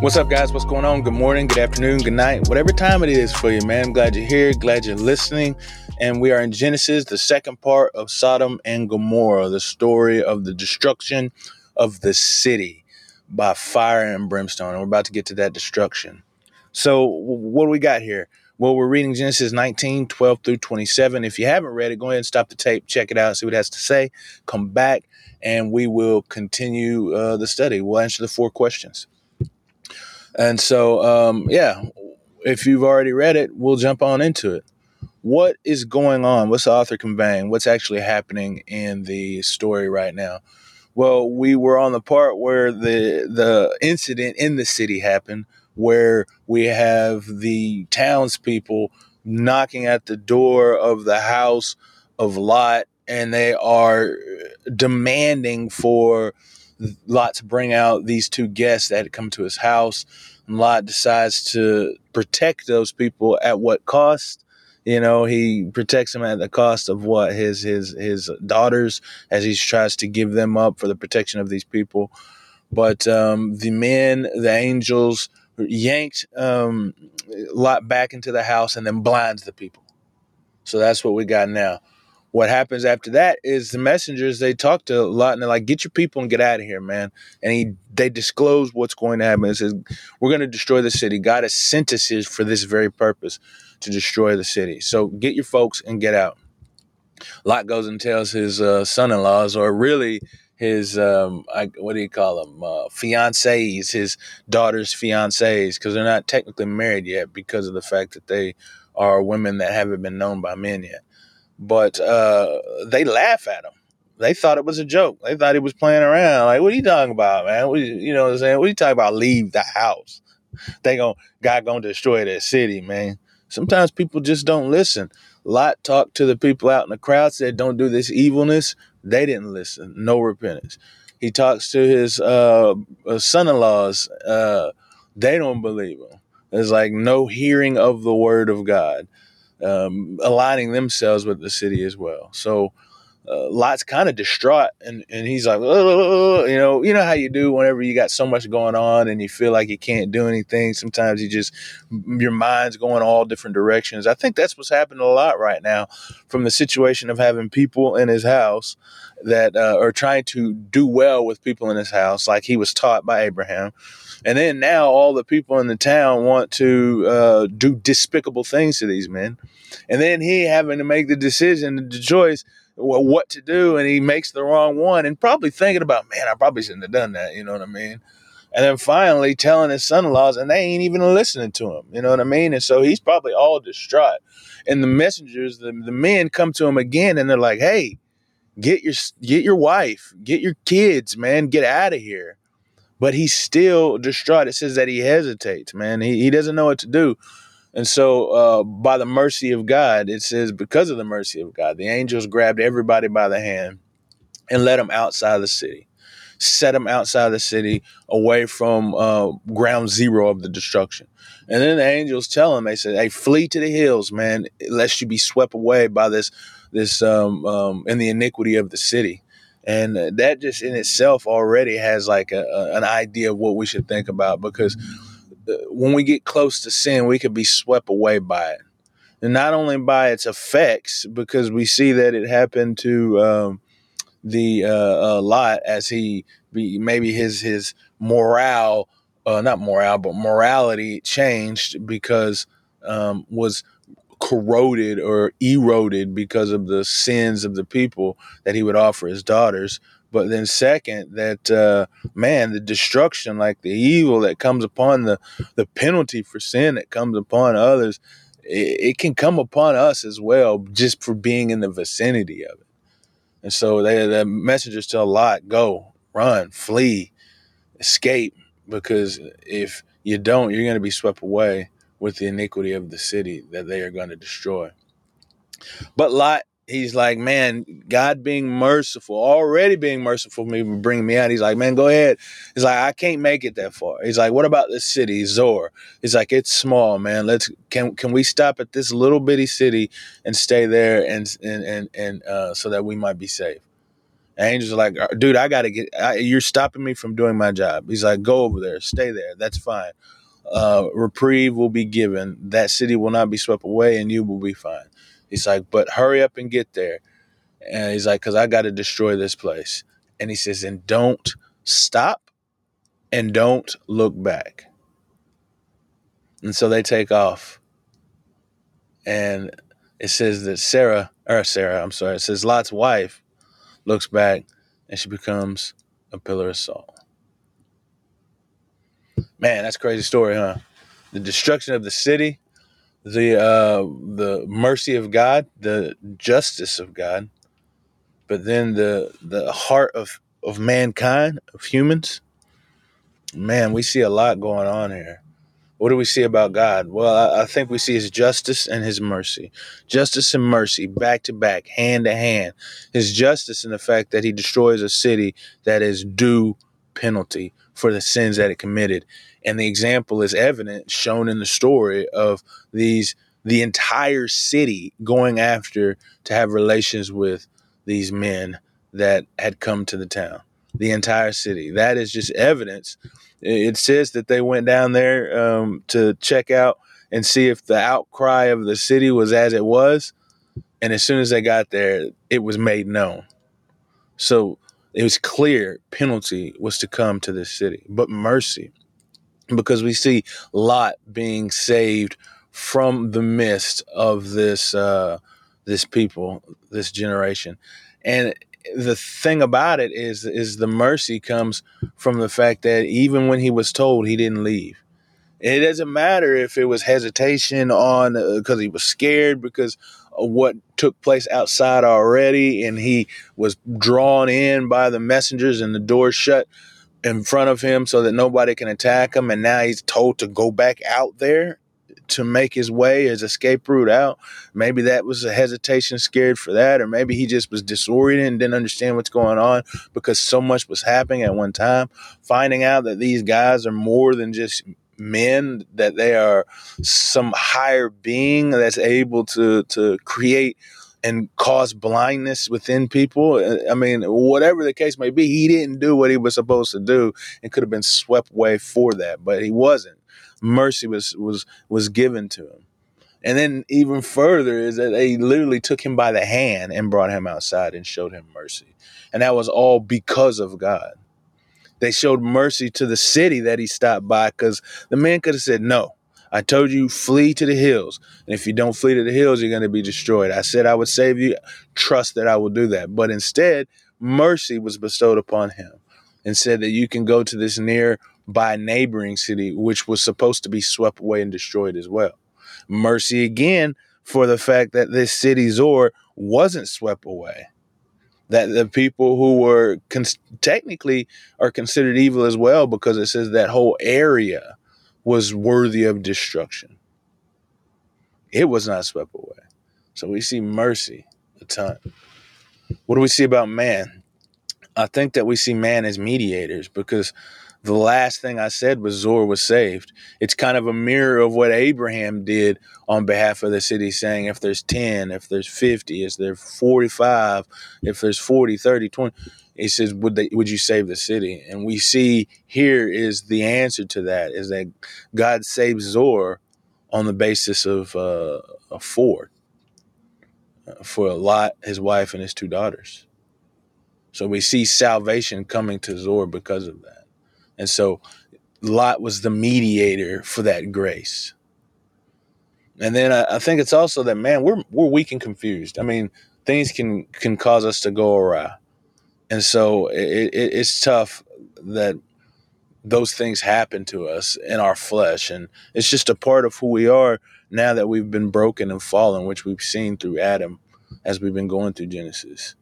What's up, guys? What's going on? Good morning, good afternoon, good night, whatever time it is for you, man. I'm glad you're here, glad you're listening. And we are in Genesis, the second part of Sodom and Gomorrah, the story of the destruction of the city by fire and brimstone. And we're about to get to that destruction. So, what do we got here? Well, we're reading Genesis 19, 12 through 27. If you haven't read it, go ahead and stop the tape, check it out, see what it has to say, come back, and we will continue uh, the study. We'll answer the four questions. And so, um, yeah, if you've already read it, we'll jump on into it. What is going on? What's the author conveying? What's actually happening in the story right now? Well, we were on the part where the the incident in the city happened, where we have the townspeople knocking at the door of the house of Lot, and they are demanding for Lot to bring out these two guests that had come to his house. And Lot decides to protect those people at what cost? You know, he protects them at the cost of what his his his daughters as he tries to give them up for the protection of these people. But um, the men, the angels, yanked um, Lot back into the house and then blinds the people. So that's what we got now what happens after that is the messengers they talk to a Lot and they're like, "Get your people and get out of here, man." And he they disclose what's going to happen. It says, "We're going to destroy the city. God has sent us here for this very purpose, to destroy the city. So get your folks and get out." Lot goes and tells his uh, son-in-laws, or really his um, I, what do you call them? Uh, fiancés, his daughter's fiancés, because they're not technically married yet because of the fact that they are women that haven't been known by men yet but uh, they laugh at him. They thought it was a joke. They thought he was playing around. Like, what are you talking about, man? What, you know what I'm saying? What are you talking about? Leave the house. They going God gonna destroy that city, man. Sometimes people just don't listen. Lot talked to the people out in the crowd, said, "Don't do this evilness." They didn't listen. No repentance. He talks to his uh, uh son-in-laws. Uh, they don't believe him. It's like no hearing of the word of God um, aligning themselves with the city as well. So uh, Lot's kind of distraught, and, and he's like, you know, you know how you do whenever you got so much going on and you feel like you can't do anything. Sometimes you just your mind's going all different directions. I think that's what's happening a lot right now, from the situation of having people in his house that uh, are trying to do well with people in his house, like he was taught by Abraham. And then now all the people in the town want to uh, do despicable things to these men. And then he having to make the decision, the choice what to do and he makes the wrong one and probably thinking about, man, I probably shouldn't have done that. You know what I mean? And then finally telling his son in laws, and they ain't even listening to him. You know what I mean? And so he's probably all distraught. And the messengers, the, the men come to him again and they're like, hey, get your get your wife, get your kids, man, get out of here. But he's still distraught. It says that he hesitates, man. He, he doesn't know what to do. And so, uh, by the mercy of God, it says, because of the mercy of God, the angels grabbed everybody by the hand and led them outside the city, set them outside the city, away from uh, ground zero of the destruction. And then the angels tell them, they said, "Hey, flee to the hills, man, lest you be swept away by this, this, um, um, in the iniquity of the city." And that just in itself already has like a, a, an idea of what we should think about because when we get close to sin, we could be swept away by it. And not only by its effects, because we see that it happened to um, the uh, uh, Lot as he be, maybe his his morale, uh, not morale, but morality changed because um, was corroded or eroded because of the sins of the people that he would offer his daughters but then second that uh, man the destruction like the evil that comes upon the the penalty for sin that comes upon others it, it, can come upon us as well just for being in the vicinity of it. And so they the messengers tell lot go run flee escape because if you don't you're going to be swept away with the iniquity of the city that they are going to destroy. But lot he's like, man, God being merciful, already being merciful for me, bringing me out. He's like, man, go ahead. He's like, I can't make it that far. He's like, what about this city, Zoar? He's like, it's small, man. Let's can can we stop at this little bitty city and stay there and and and and uh, so that we might be safe. Angels are like, dude, I got to get, I, you're stopping me from doing my job. He's like, go over there, stay there. That's fine. Uh, reprieve will be given. That city will not be swept away and you will be fine. He's like, but hurry up and get there. And he's like, because I got to destroy this place. And he says, and don't stop and don't look back. And so they take off. And it says that Sarah, or Sarah, I'm sorry, it says Lot's wife looks back and she becomes a pillar of salt. Man, that's crazy story, huh? The destruction of the city, the uh, the mercy of God, the justice of God, but then the the heart of of mankind, of humans. Man, we see a lot going on here. What do we see about God? Well, I, I think we see his justice and his mercy. Justice and mercy, back to back, hand to hand. His justice in the fact that he destroys a city that is due penalty for the sins that it committed. And the example is evident, shown in the story of these the entire city going after to have relations with these men that had come to the town. The entire city. That is just evidence it says that they went down there um, to check out and see if the outcry of the city was as it was. And as soon as they got there, it was made known. So it was clear penalty was to come to this city, but mercy, because we see Lot being saved from the midst of this uh, this people, this generation, and the thing about it is is the mercy comes from the fact that even when he was told he didn't leave. It doesn't matter if it was hesitation on because uh, he was scared because of what took place outside already and he was drawn in by the messengers and the door shut in front of him so that nobody can attack him and now he's told to go back out there to make his way his escape route out. Maybe that was a hesitation, scared for that, or maybe he just was disoriented and didn't understand what's going on because so much was happening at one time. Finding out that these guys are more than just men, that they are some higher being that's able to to create and cause blindness within people. Uh, I mean, whatever the case may be, he didn't do what he was supposed to do and could have been swept away for that, but he wasn't mercy was was was given to him. And then even further is that they literally took him by the hand and brought him outside and showed him mercy. And that was all because of God. They showed mercy to the city that he stopped by because the man could have said, No, I told you, flee to the hills. And if you don't flee to the hills, you're going to be destroyed. I said I would save you. Trust that I will do that. But instead, mercy was bestowed upon him and said that you can go to this near by neighboring city, which was supposed to be swept away and destroyed as well. Mercy again for the fact that this city Zoar wasn't swept away. That the people who were technically are considered evil as well because it says that whole area was worthy of destruction. It was not swept away. So we see mercy a ton. What do we see about man? I think that we see man as mediators because the last thing I said was Zoar was saved. It's kind of a mirror of what Abraham did on behalf of the city, saying if there's 10, if there's 50, if there's 45, if there's 40, 30, 20, he says, would they, would you save the city? And we see here is the answer to that is that God saves Zoar on the basis of uh, a ford uh, for Lot, his wife, and his two daughters. So we see salvation coming to Zoar because of that. And so Lot was the mediator for that grace. And then I, I, think it's also that man, we're we're weak and confused. I mean, things can can cause us to go awry, and so it, it, it's tough that those things happen to us in our flesh, and it's just a part of who we are now that we've been broken and fallen, which we've seen through Adam as we've been going through Genesis.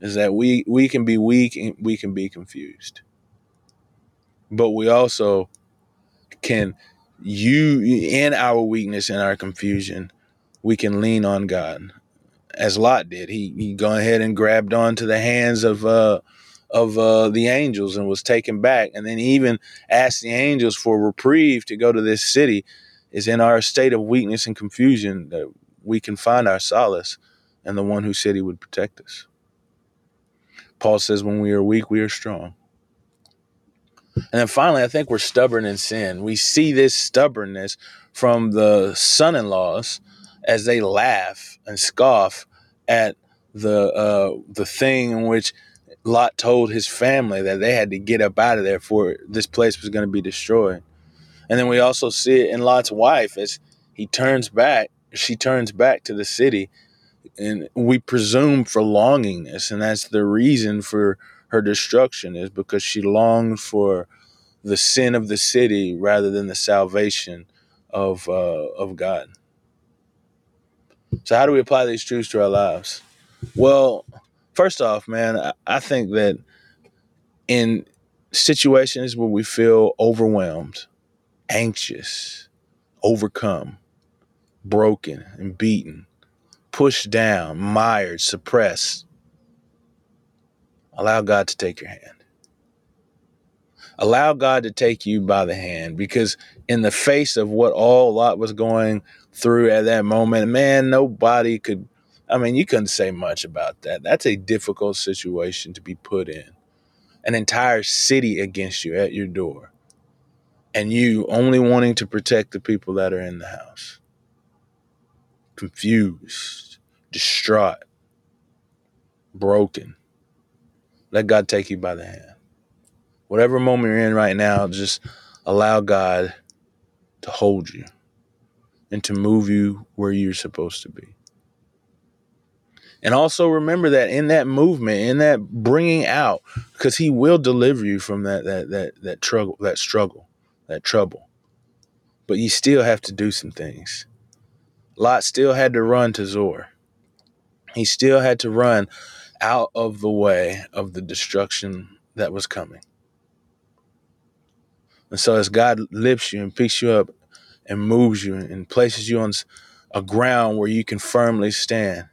Is that we we can be weak and we can be confused but we also can you in our weakness and our confusion we can lean on god as lot did he he go ahead and grabbed onto the hands of uh of uh the angels and was taken back and then he even asked the angels for reprieve to go to this city is in our state of weakness and confusion that we can find our solace and the one who said he would protect us Paul says, when we are weak, we are strong. And then finally, I think we're stubborn in sin. We see this stubbornness from the son in laws as they laugh and scoff at the uh, the thing in which Lot told his family that they had to get up out of there for this place was going to be destroyed. And then we also see it in Lot's wife as he turns back, she turns back to the city, and we presume for longingness, and that's the reason for her destruction is because she longed for the sin of the city rather than the salvation of uh, of God. So, how do we apply these truths to our lives? Well, first off, man, I think that in situations where we feel overwhelmed, anxious, overcome, broken, and beaten, pushed down, mired, suppressed, allow God to take your hand. Allow God to take you by the hand because, in the face of what all Lot was going through at that moment, man, nobody could. I mean, you couldn't say much about that. That's a difficult situation to be put in. An entire city against you at your door, and you only wanting to protect the people that are in the house. Confused, distraught, broken. Let God take you by the hand whatever moment you're in right now, just allow God to hold you and to move you where you're supposed to be. And also remember that in that movement, in that bringing out, because He will deliver you from that that that that struggle, that struggle, that trouble. But you still have to do some things. Lot still had to run to Zoar. He still had to run out of the way of the destruction that was coming. And so as God lifts you and picks you up and moves you and places you on a ground where you can firmly stand,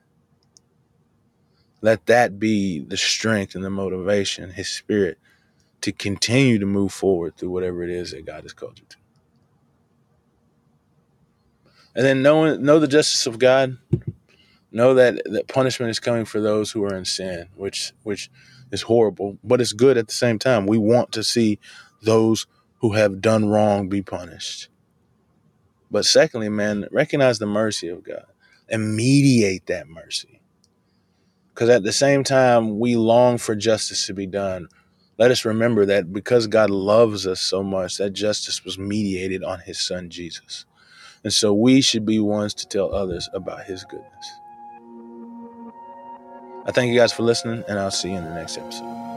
let that be the strength and the motivation, His Spirit, to continue to move forward through whatever it is that God has called you to. And then know, know the justice of God. Know that, that punishment is coming for those who are in sin, which which is horrible, but it's good at the same time. We want to see those who have done wrong be punished. But secondly, man, recognize the mercy of God and mediate that mercy. Because at the same time, we long for justice to be done. Let us remember that because God loves us so much, that justice was mediated on his son Jesus. And so we should be ones to tell others about his goodness. I thank you guys for listening, and I'll see you in the next episode.